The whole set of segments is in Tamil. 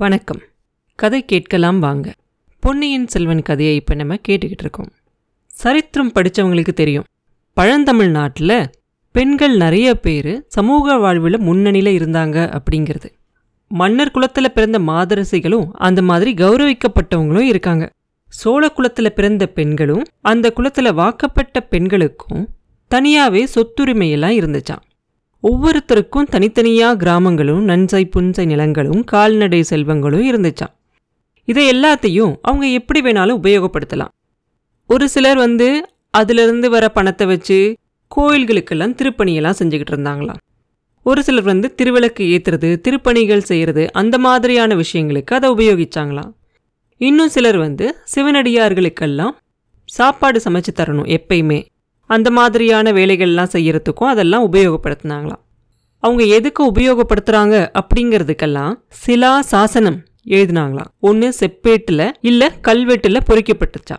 வணக்கம். கதை கேட்கலாம் வாங்க. பொன்னியின் செல்வன் கதையை இப்போ நம்ம கேட்டுக்கிட்டு இருக்கோம். சரித்திரம் படித்தவங்களுக்கு தெரியும். பழந்தமிழ் நாட்டில் பெண்கள் நிறைய பேர் சமூக வாழ்வில் முன்னணியில் இருந்தாங்க அப்படிங்கிறது. மன்னர் குலத்தில் பிறந்த மாதரசிகளும் அந்த மாதிரி கௌரவிக்கப்பட்டவங்களும் இருக்காங்க. சோழ குலத்தில் பிறந்த பெண்களும் அந்த குலத்தில் வாக்கப்பட்ட பெண்களுக்கும் தனியாகவே சொத்துரிமையெல்லாம் இருந்துச்சாம். ஒவ்வொருத்தருக்கும் தனித்தனியாக கிராமங்களும் நன்சை புன்சை நிலங்களும் கால்நடை செல்வங்களும் இருந்துச்சாம். இதை எல்லாத்தையும் அவங்க எப்படி வேணாலும் உபயோகப்படுத்தலாம். ஒரு சிலர் வந்து அதிலிருந்து வர பணத்தை வச்சு கோயில்களுக்கெல்லாம் திருப்பணியெல்லாம் செஞ்சுக்கிட்டு இருந்தாங்களாம். ஒரு சிலர் வந்து திருவிளக்கு ஏற்றுறது திருப்பணிகள் செய்கிறது அந்த மாதிரியான விஷயங்களுக்கு அதை உபயோகிச்சாங்களாம். இன்னும் சிலர் வந்து சிவனடியார்களுக்கெல்லாம் சாப்பாடு சமைச்சு தரணும் எப்பயுமே. அந்த மாதிரியான வேலைகள்லாம் செய்கிறதுக்கும் அதெல்லாம் உபயோகப்படுத்தினாங்களாம். அவங்க எதுக்கு உபயோகப்படுத்துகிறாங்க அப்படிங்கிறதுக்கெல்லாம் சிலா சாசனம் எழுதினாங்களாம். ஒன்று செப்பேட்டில் இல்லை கல்வெட்டில் பொறிக்கப்பட்டுச்சா.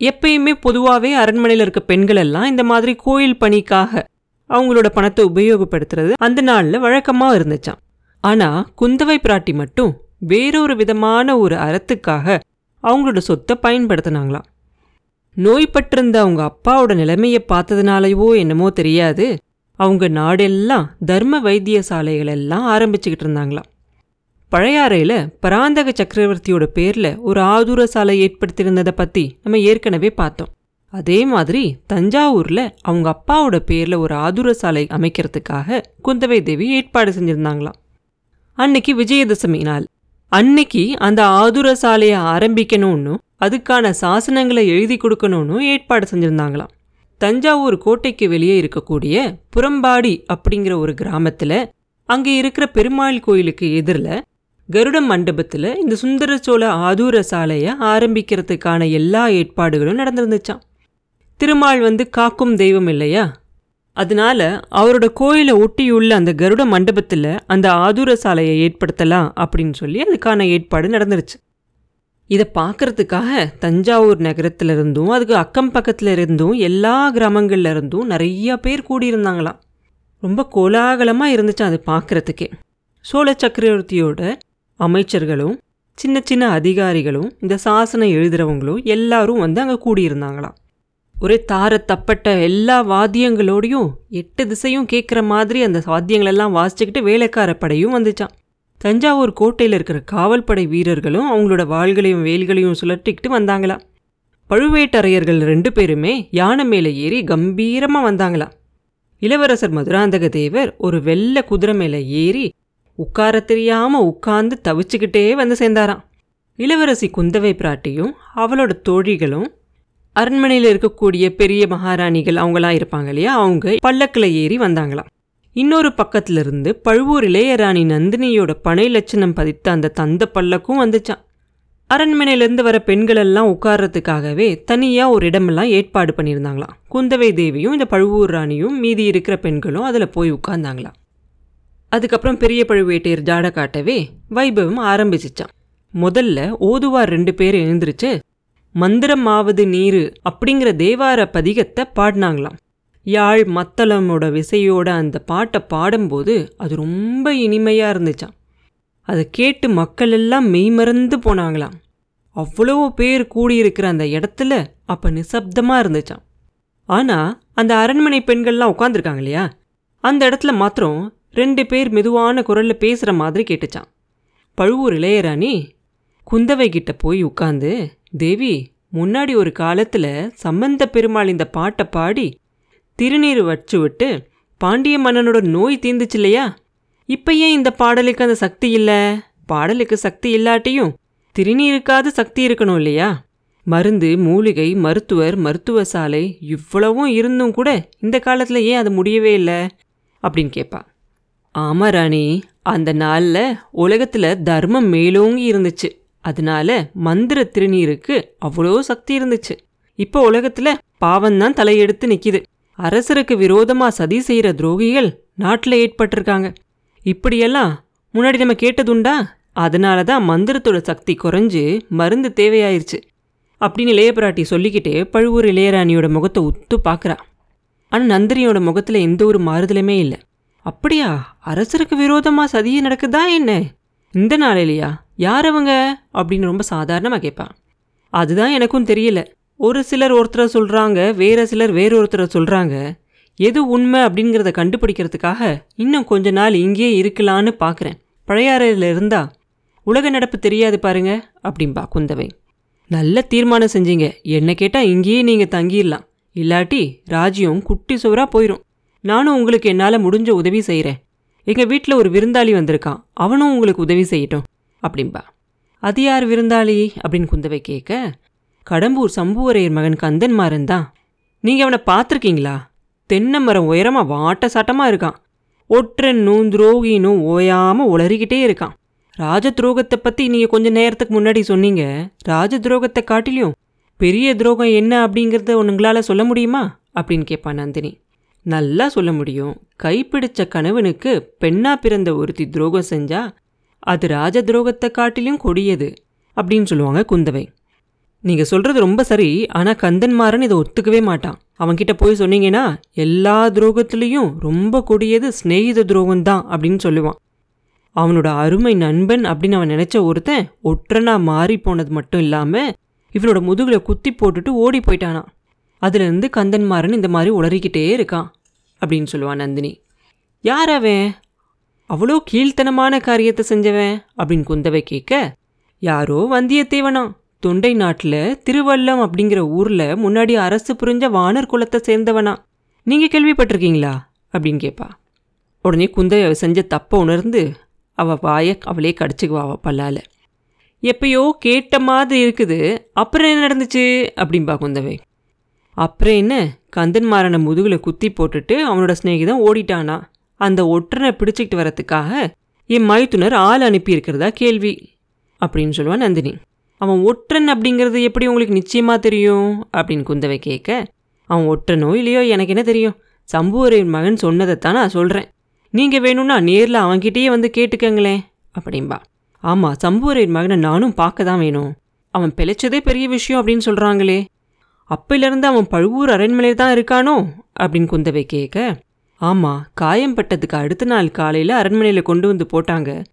எப்பயுமே பொதுவாகவே அரண்மனையில் இருக்க பெண்கள் எல்லாம் இந்த மாதிரி கோயில் பணிக்காக அவங்களோட பணத்தை உபயோகப்படுத்துறது அந்த நாளில் வழக்கமாக இருந்துச்சாம். ஆனால் குந்தவை பிராட்டி மட்டும் வேறொரு விதமான ஒரு அறத்துக்காக அவங்களோட சொத்தை பயன்படுத்தினாங்களாம். நோய்பட்டிருந்த அவங்க அப்பாவோட நிலைமையை பார்த்ததுனாலயோ என்னமோ தெரியாது. அவங்க நாடெல்லாம் தர்ம வைத்தியசாலைகள் எல்லாம் ஆரம்பிச்சுக்கிட்டு இருந்தாங்களாம். பழையாறையில் பராந்தக சக்கரவர்த்தியோட பேரில் ஒரு ஆதூர சாலை ஏற்படுத்தியிருந்ததை பற்றி நம்ம ஏற்கனவே பார்த்தோம். அதே மாதிரி தஞ்சாவூரில் அவங்க அப்பாவோட பேரில் ஒரு ஆதுர சாலை அமைக்கிறதுக்காக குந்தவை தேவி ஏற்பாடு செஞ்சுருந்தாங்களாம். அன்னைக்கு விஜயதசமி நாள். அன்னைக்கு அந்த ஆதுர சாலையை ஆரம்பிக்கணும்னு அதுக்கான சாசனங்களை எழுதி கொடுக்கணும்னு ஏற்பாடு செஞ்சுருந்தாங்களாம். தஞ்சாவூர் கோட்டைக்கு வெளியே இருக்கக்கூடிய புறம்பாடி அப்படிங்கிற ஒரு கிராமத்தில் அங்கே இருக்கிற பெருமாள் கோயிலுக்கு எதிரில் கருட மண்டபத்தில் இந்த சுந்தர சோழ ஆதூர சாலையை ஆரம்பிக்கிறதுக்கான எல்லா ஏற்பாடுகளும் நடந்திருந்துச்சான் திருமால் வந்து காக்கும் தெய்வம் இல்லையா? அதனால அவரோட கோயிலை ஒட்டியுள்ள அந்த கருட மண்டபத்தில் அந்த ஆதூர சாலையை ஏற்படுத்தலாம் அப்படின்னு சொல்லி அதுக்கான ஏற்பாடு நடந்துருச்சு. இதை பார்க்கறதுக்காக தஞ்சாவூர் நகரத்தில் இருந்தும் அதுக்கு அக்கம் பக்கத்தில் இருந்தும் எல்லா கிராமங்கள்ல இருந்தும் நிறைய பேர் கூடியிருந்தாங்களாம். ரொம்ப கோலாகலமாக இருந்துச்சு அது பார்க்கறதுக்கே. சோழ சக்கரவர்த்தியோட அமைச்சர்களும் சின்ன சின்ன அதிகாரிகளும் இந்த சாசனம் எழுதுறவங்களும் எல்லாரும் வந்து அங்கே கூடியிருந்தாங்களாம். ஒரே தார தப்பட்ட எல்லா வாத்தியங்களோடையும் எட்டு திசையும் கேட்குற மாதிரி அந்த வாத்தியங்களெல்லாம் வாசிச்சுக்கிட்டு வேலைக்கார படையும் வந்துச்சான். தஞ்சாவூர் கோட்டையில் இருக்கிற காவல்படை வீரர்களும் அவங்களோட வாள்களையும் வேல்களையும் சுழட்டிக்கிட்டு வந்தாங்களாம். பழுவேட்டரையர்கள் ரெண்டு பேருமே யானை மேலே ஏறி கம்பீரமாக வந்தாங்களாம். இளவரசர் மதுராந்தக தேவர் ஒரு வெள்ளை குதிரை மேலே ஏறி உட்கார தெரியாமல் உட்கார்ந்து தவிச்சுக்கிட்டே வந்து சேர்ந்தாராம். இளவரசி குந்தவை பிராட்டியும் அவளோட தோழிகளும் அரண்மனையில் இருக்கக்கூடிய பெரிய மகாராணிகள் அவங்களாம் இருப்பாங்க இல்லையா? அவங்க பல்லக்கில் ஏறி வந்தாங்களாம். இன்னொரு பக்கத்திலிருந்து பழுவூர் இளையராணி நந்தினியோட பனை லட்சணம் பதித்த அந்த தந்த பல்லக்கும் வந்துச்சான் அரண்மனையிலேருந்து வர பெண்கள் எல்லாம் உட்கார்றதுக்காகவே தனியாக ஒரு இடமெல்லாம் ஏற்பாடு பண்ணியிருந்தாங்களாம். குந்தவை தேவியும் இந்த பழுவூர் ராணியும் மீதி இருக்கிற பெண்களும் அதில் போய் உட்கார்ந்தாங்களாம். அதுக்கப்புறம் பெரிய பழுவேட்டையர் ஜாட காட்டவே வைபவம் ஆரம்பிச்சிச்சான் முதல்ல ஓதுவார் ரெண்டு பேர் எழுந்திருச்சு மந்திரம் ஆவது நீரு அப்படிங்கிற தேவார பதிகத்தை பாடினாங்களாம். யாழ் மத்தளமோட விசையோட அந்த பாட்டை பாடும்போது அது ரொம்ப இனிமையாக இருந்துச்சாம். அதை கேட்டு மக்கள் எல்லாம் மெய்மறந்து போனாங்களாம். அவ்வளோ பேர் கூடியிருக்கிற அந்த இடத்துல அப்போ நிசப்தமாக இருந்துச்சாம். ஆனால் அந்த அரண்மனை பெண்கள்லாம் உட்காந்துருக்காங்க இல்லையா? அந்த இடத்துல மாத்திரம் ரெண்டு பேர் மெதுவான குரலில் பேசுகிற மாதிரி கேட்டுச்சான் பழுவூர் இளையராணி குந்தவை கிட்ட போய் உட்காந்து தேவி முன்னாடி ஒரு காலத்தில் சம்பந்த பெருமாள் இந்த பாட்டை பாடி திருநீர் வச்சு விட்டு பாண்டிய மன்னனோட நோய் தீர்ந்துச்சு இல்லையா? இப்போ ஏன் இந்த பாடலுக்கு அந்த சக்தி இல்லை? பாடலுக்கு சக்தி இல்லாட்டியும் திருநீருக்காவது சக்தி இருக்கணும் இல்லையா? மருந்து மூலிகை மருத்துவர் மருத்துவ சாலை இவ்வளவும் இருந்தும் கூட இந்த காலத்தில் ஏன் அது முடியவே இல்லை? அப்படின்னு கேட்பா ஆமா ராணி அந்த நாளில் உலகத்தில் தர்மம் மேலோங்கி இருந்துச்சு. அதனால மந்திர திருநீருக்கு அவ்வளோ சக்தி இருந்துச்சு. இப்போ உலகத்தில் பாவம்தான் தலையெடுத்து நிற்கிது அரசருக்கு விரோதமாக சதி செய்கிற துரோகிகள் நாட்டில் ஏற்பட்டிருக்காங்க. இப்படியெல்லாம் முன்னாடி நம்ம கேட்டதுண்டா? அதனால தான் மந்திரத்தோட சக்தி குறைஞ்சு மருந்து தேவையாயிருச்சு. அப்படின்னு இளையபிராட்டி சொல்லிக்கிட்டே பழுவூர் இளையராணியோட முகத்தை உத்து பார்க்குறா ஆனால் நந்தினியோட முகத்தில் எந்த ஒரு மாறுதலுமே இல்லை. அப்படியா? அரசருக்கு விரோதமாக சதியே நடக்குதா என்ன? இந்த நாளிலையா யார் அவங்க? அப்படின்னு ரொம்ப சாதாரணமாக கேட்பான். அதுதான் எனக்கும் தெரியல. ஒரு சிலர் ஒருத்தரை சொல்கிறாங்க வேறு சிலர் வேறு ஒருத்தரை சொல்கிறாங்க எது உண்மை அப்படிங்கிறத கண்டுபிடிக்கிறதுக்காக இன்னும் கொஞ்ச நாள் இங்கேயே இருக்கலான்னு பார்க்குறேன். பழையாறையில் இருந்தா உலக நடப்பு தெரியாது பாருங்க அப்படின்பா குந்தவை. நல்ல தீர்மானம் செஞ்சீங்க. என்ன கேட்டால் இங்கேயே நீங்கள் தங்கிடலாம். இல்லாட்டி ராஜ்யம் குட்டி சுவராக போயிடும் நானும் உங்களுக்கு என்னால் முடிஞ்ச உதவி செய்கிறேன் எங்கள் வீட்டில் ஒரு விருந்தாளி வந்திருக்கான். அவனும் உங்களுக்கு உதவி செய்யட்டும். அப்படின்பா அது யார் விருந்தாளி? அப்படின்னு குந்தவை கேட்க கடம்பூர் சம்புவரையர் மகன் கந்தன்மாறன் தான். நீங்கள் அவனை பார்த்துருக்கீங்களா? தென்னை மரம் உயரமாக வாட்ட சாட்டமாக இருக்கான் ஒற்றனும் துரோகினும் ஓயாமல் உளறிக்கிட்டே இருக்கான். ராஜ துரோகத்தை பற்றி நீங்கள் கொஞ்சம் நேரத்துக்கு முன்னாடி சொன்னீங்க. ராஜ துரோகத்தை காட்டிலையும் பெரிய துரோகம் என்ன அப்படிங்கிறத உங்களால் சொல்ல முடியுமா? அப்படின்னு கேட்பான் நந்தினி. நல்லா சொல்ல முடியும். கைப்பிடிச்ச கணவனுக்கு பெண்ணா பிறந்த ஒருத்தி துரோகம் செஞ்சா அது ராஜ துரோகத்தை காட்டிலும் கொடியது அப்படின்னு சொல்லுவாங்க குந்தவை. நீங்க சொல்றது ரொம்ப சரி ஆனா கந்தன்மாறன் இதை ஒத்துக்கவே மாட்டான். அவன்கிட்ட போய் சொன்னீங்கன்னா எல்லா துரோகத்திலையும் ரொம்ப கொடியது சிநேகித துரோகம் தான் அப்படின்னு சொல்லுவான். அவனோட அருமை நண்பன் அப்படின்னு அவன் நினைச்ச ஒருத்தன் ஒற்றனா மாறி போனது மட்டும் இல்லாம இவனோட முதுகில் குத்தி போட்டுட்டு ஓடி போயிட்டானான் அதுலேருந்து கந்தன்மாறன் இந்த மாதிரி உளறிக்கிட்டே இருக்கான். அப்படின்னு சொல்லுவான் நந்தினி. யார் அவன்? அவ்வளோ கீழ்த்தனமான காரியத்தை செஞ்சவன்? அப்படின்னு குந்தவை கேட்க யாரோ வந்தியத்தேவனா? தொண்டை நாட்டில் திருவல்லம் அப்படிங்கிற ஊரில் முன்னாடி அரசு புரிஞ்ச வானர் குலத்தை சேர்ந்தவனா? நீங்கள் கேள்விப்பட்டிருக்கீங்களா? அப்படின்னு கேட்பா. உடனே குந்தவை அவள் செஞ்ச தப்பை உணர்ந்து அவள் வாயை அவளே கடிச்சிக்குவா அவள் பல்லால். எப்பயோ கேட்ட மாதிரி இருக்குது அப்புறம் என்ன நடந்துச்சு? அப்படின்பா குந்தவை. அப்புறம் என்ன? கந்தன்மாரனை முதுகில் குத்தி போட்டுட்டு அவனோட சிநேகிதம் ஓடிட்டானா? அந்த ஒற்றனை பிடிச்சிக்கிட்டு வரத்துக்காக என் மைத்துனர் ஆள் அனுப்பியிருக்கிறதா கேள்வி? அப்படின்னு சொல்லுவான் நந்தினி. அவன் ஒற்றன் அப்படிங்கிறது எப்படி உங்களுக்கு நிச்சயமாக தெரியும்? அப்படின்னு குந்தவை கேட்க அவன் ஒற்றனோ இல்லையோ எனக்கு என்ன தெரியும்? சம்புவரின் மகன் சொன்னதைத்தான் நான் சொல்கிறேன் நீங்கள் வேணும்னா நேரில் அவன்கிட்டயே வந்து கேட்டுக்கங்களேன் அப்படின்பா ஆமாம் சம்புவரின் மகனை நானும் பார்க்க தான் வேணும். அவன் பிழைச்சதே பெரிய விஷயம் அப்படின்னு சொல்கிறாங்களே அப்பிலிருந்து அவன் பழுவூர் அரண்மனையில் தான் இருக்கானோ? அப்படின்னு குந்தவை கேட்க ஆமாம் காயம் பட்டதுக்கு அடுத்த நாள் காலையில் அரண்மனையில் கொண்டு வந்து போட்டாங்க.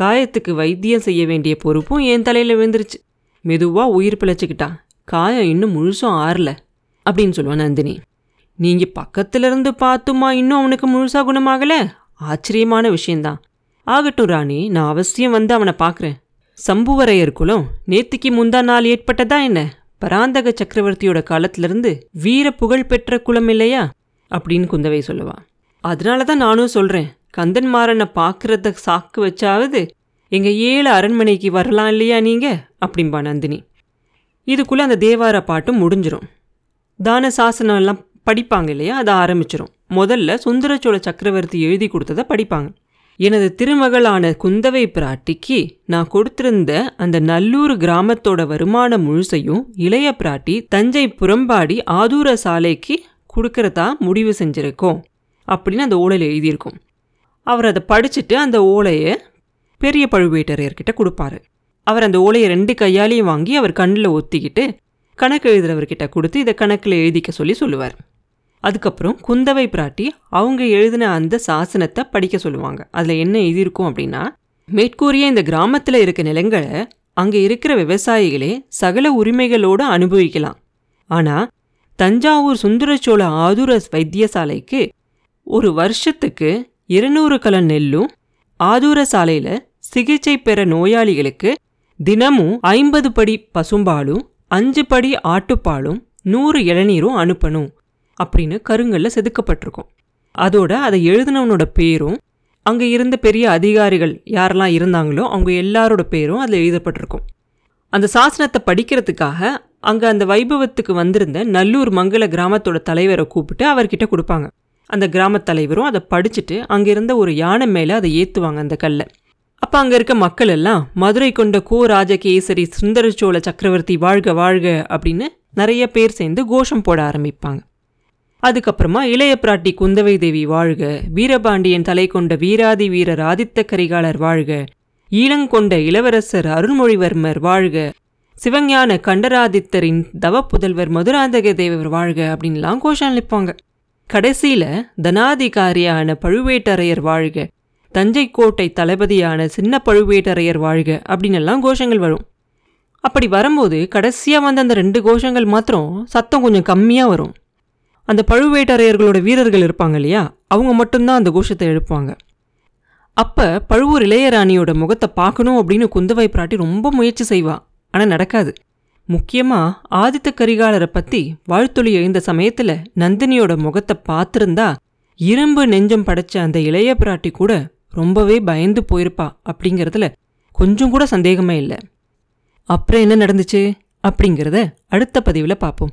காயத்துக்கு வைத்தியம் செய்ய வேண்டிய பொறுப்பும் என் தலையில் விழுந்துருச்சு. மெதுவாக உயிர் பிழைச்சிக்கிட்டான். காயம் இன்னும் முழுசும் ஆறல அப்படின்னு சொல்லுவான் நந்தினி. நீங்கள் பக்கத்துல இருந்து பார்த்துமா இன்னும் அவனுக்கு முழுசாக குணமாகலை? ஆச்சரியமான விஷயந்தான். ஆகட்டும் ராணி நான் அவசியம் வந்து அவனை பார்க்குறேன். சம்புவரையர் குலம் நேத்திக்கு முந்தா நாள் ஏற்பட்டதா என்ன? பராந்தக சக்கரவர்த்தியோட காலத்திலிருந்து வீர புகழ் பெற்ற குலம் இல்லையா அப்படின்னு குந்தவை சொல்லுவா. அதனால தான் நானும் சொல்கிறேன் கந்தன்மாறனை பார்க்கறத சாக்கு வச்சாவது எங்கள் ஏழு அரண்மனைக்கு வரலாம் இல்லையா நீங்கள் அப்படிம்பா நந்தினி. இதுக்குள்ளே அந்த தேவார பாட்டும் முடிஞ்சிடும் தான சாசனம் எல்லாம் படிப்பாங்க இல்லையா? அதை ஆரம்பிச்சிடும் முதல்ல சுந்தரச்சோழ சக்கரவர்த்தி எழுதி கொடுத்ததை படிப்பாங்க. எனது திருமகளான குந்தவை பிராட்டிக்கு நான் கொடுத்திருந்த அந்த நல்லூர் கிராமத்தோட வருமானம் முழுசையும் இளைய பிராட்டி தஞ்சை புறம்பாடி ஆதூர சாலைக்கு கொடுக்கறதா முடிவு செஞ்சுருக்கோம் அப்படின்னு அந்த ஓலையில் எழுதியிருக்கும். அவர் அதை படிச்சுட்டு அந்த ஓலையை பெரிய பழுவேட்டரையர்கிட்ட கொடுப்பாரு. அவர் அந்த ஓலையை ரெண்டு கையாலையும் வாங்கி அவர் கண்ணில் ஒத்திக்கிட்டு கணக்கு எழுதுறவர்கிட்ட கொடுத்து இதை கணக்கில் எழுதிக்க சொல்லி சொல்லுவார். அதுக்கப்புறம் குந்தவை பிராட்டி அவங்க எழுதின அந்த சாசனத்தை படிக்க சொல்லுவாங்க. அதில் என்ன எழுதியிருக்கும் அப்படின்னா மேற்கூறிய இந்த கிராமத்தில் இருக்க நிலங்களை அங்கே இருக்கிற விவசாயிகளே சகல உரிமைகளோடு அனுபவிக்கலாம். ஆனால் தஞ்சாவூர் சுந்தரச்சோழ ஆதுர வைத்தியசாலைக்கு ஒரு வருஷத்துக்கு இருநூறு கலன் நெல்லும் ஆதூர சாலையில் சிகிச்சை பெற நோயாளிகளுக்கு தினமும் ஐம்பது படி பசும்பாலும் அஞ்சு படி ஆட்டுப்பாலும் நூறு இளநீரும் அனுப்பணும். அப்படின்னு கருங்கல்ல செதுக்கப்பட்டிருக்கும். அதோட அதை எழுதினவனோட பேரும் அங்கே இருந்த பெரிய அதிகாரிகள் யாரெல்லாம் இருந்தாங்களோ அவங்க எல்லாரோட பேரும் அதில் எழுதப்பட்டிருக்கும். அந்த சாசனத்தை படிக்கிறதுக்காக அங்கே அந்த வைபவத்துக்கு வந்திருந்த நல்லூர் மங்கள கிராமத்தோட தலைவரை கூப்பிட்டு அவர்கிட்ட கொடுப்பாங்க. அந்த கிராமத் தலைவரும் அதை படிச்சுட்டு அங்கே இருந்த ஒரு யானை மேலே அதை ஏற்றுவாங்க அந்த கல்லை. அப்போ அங்கே இருக்க மக்கள் எல்லாம் மதுரை கொண்ட கோ ராஜகேசரி சுந்தரச்சோழ சக்கரவர்த்தி வாழ்க வாழ்க அப்படின்னு நிறைய பேர் சேர்ந்து கோஷம் போட ஆரம்பிப்பாங்க. அதுக்கப்புறமா இளைய பிராட்டி குந்தவை தேவி வாழ்க வீரபாண்டியன் தலை கொண்ட வீராதி வீரர் ஆதித்த கரிகாலர் வாழ்க ஈழங்கொண்ட இளவரசர் அருள்மொழிவர்மர் வாழ்க சிவஞான கண்டராதித்தரின் தவ புதல்வர் மதுராந்தக தேவர் வாழ்க அப்படின்லாம் கோஷம் அளிப்பாங்க. கடைசியில தனாதிகாரியான பழுவேட்டரையர் வாழ்க தஞ்சை கோட்டை தளபதியான சின்ன பழுவேட்டரையர் வாழ்க அப்படின்னு எல்லாம் கோஷங்கள் வரும். அப்படி வரும்போது கடைசியாக வந்த அந்த ரெண்டு கோஷங்கள் மாத்திரம் சத்தம் கொஞ்சம் கம்மியாக வரும். அந்த பழுவேட்டரையர்களோட வீரர்கள் இருப்பாங்க இல்லையா? அவங்க மட்டும்தான் அந்த கோஷத்தை எழுப்புவாங்க. அப்போ பழுவூர் இளையராணியோட முகத்தை பார்க்கணும் அப்படின்னு குந்தவை பிராட்டி ரொம்ப முயற்சி செய்வா. ஆனால் நடக்காது. முக்கியமாக ஆதித்த கரிகாலரை பற்றி வாழ்த்தொழி எழுந்த சமயத்தில் நந்தினியோட முகத்தை பார்த்துருந்தா இரும்பு நெஞ்சம் படைச்ச அந்த இளைய பிராட்டி கூட ரொம்பவே பயந்து போயிருப்பா அப்படிங்கிறதுல கொஞ்சம் கூட சந்தேகமே இல்லை. அப்புறம் என்ன நடந்துச்சு அப்படிங்கிறத அடுத்த பதிவில் பார்ப்போம்.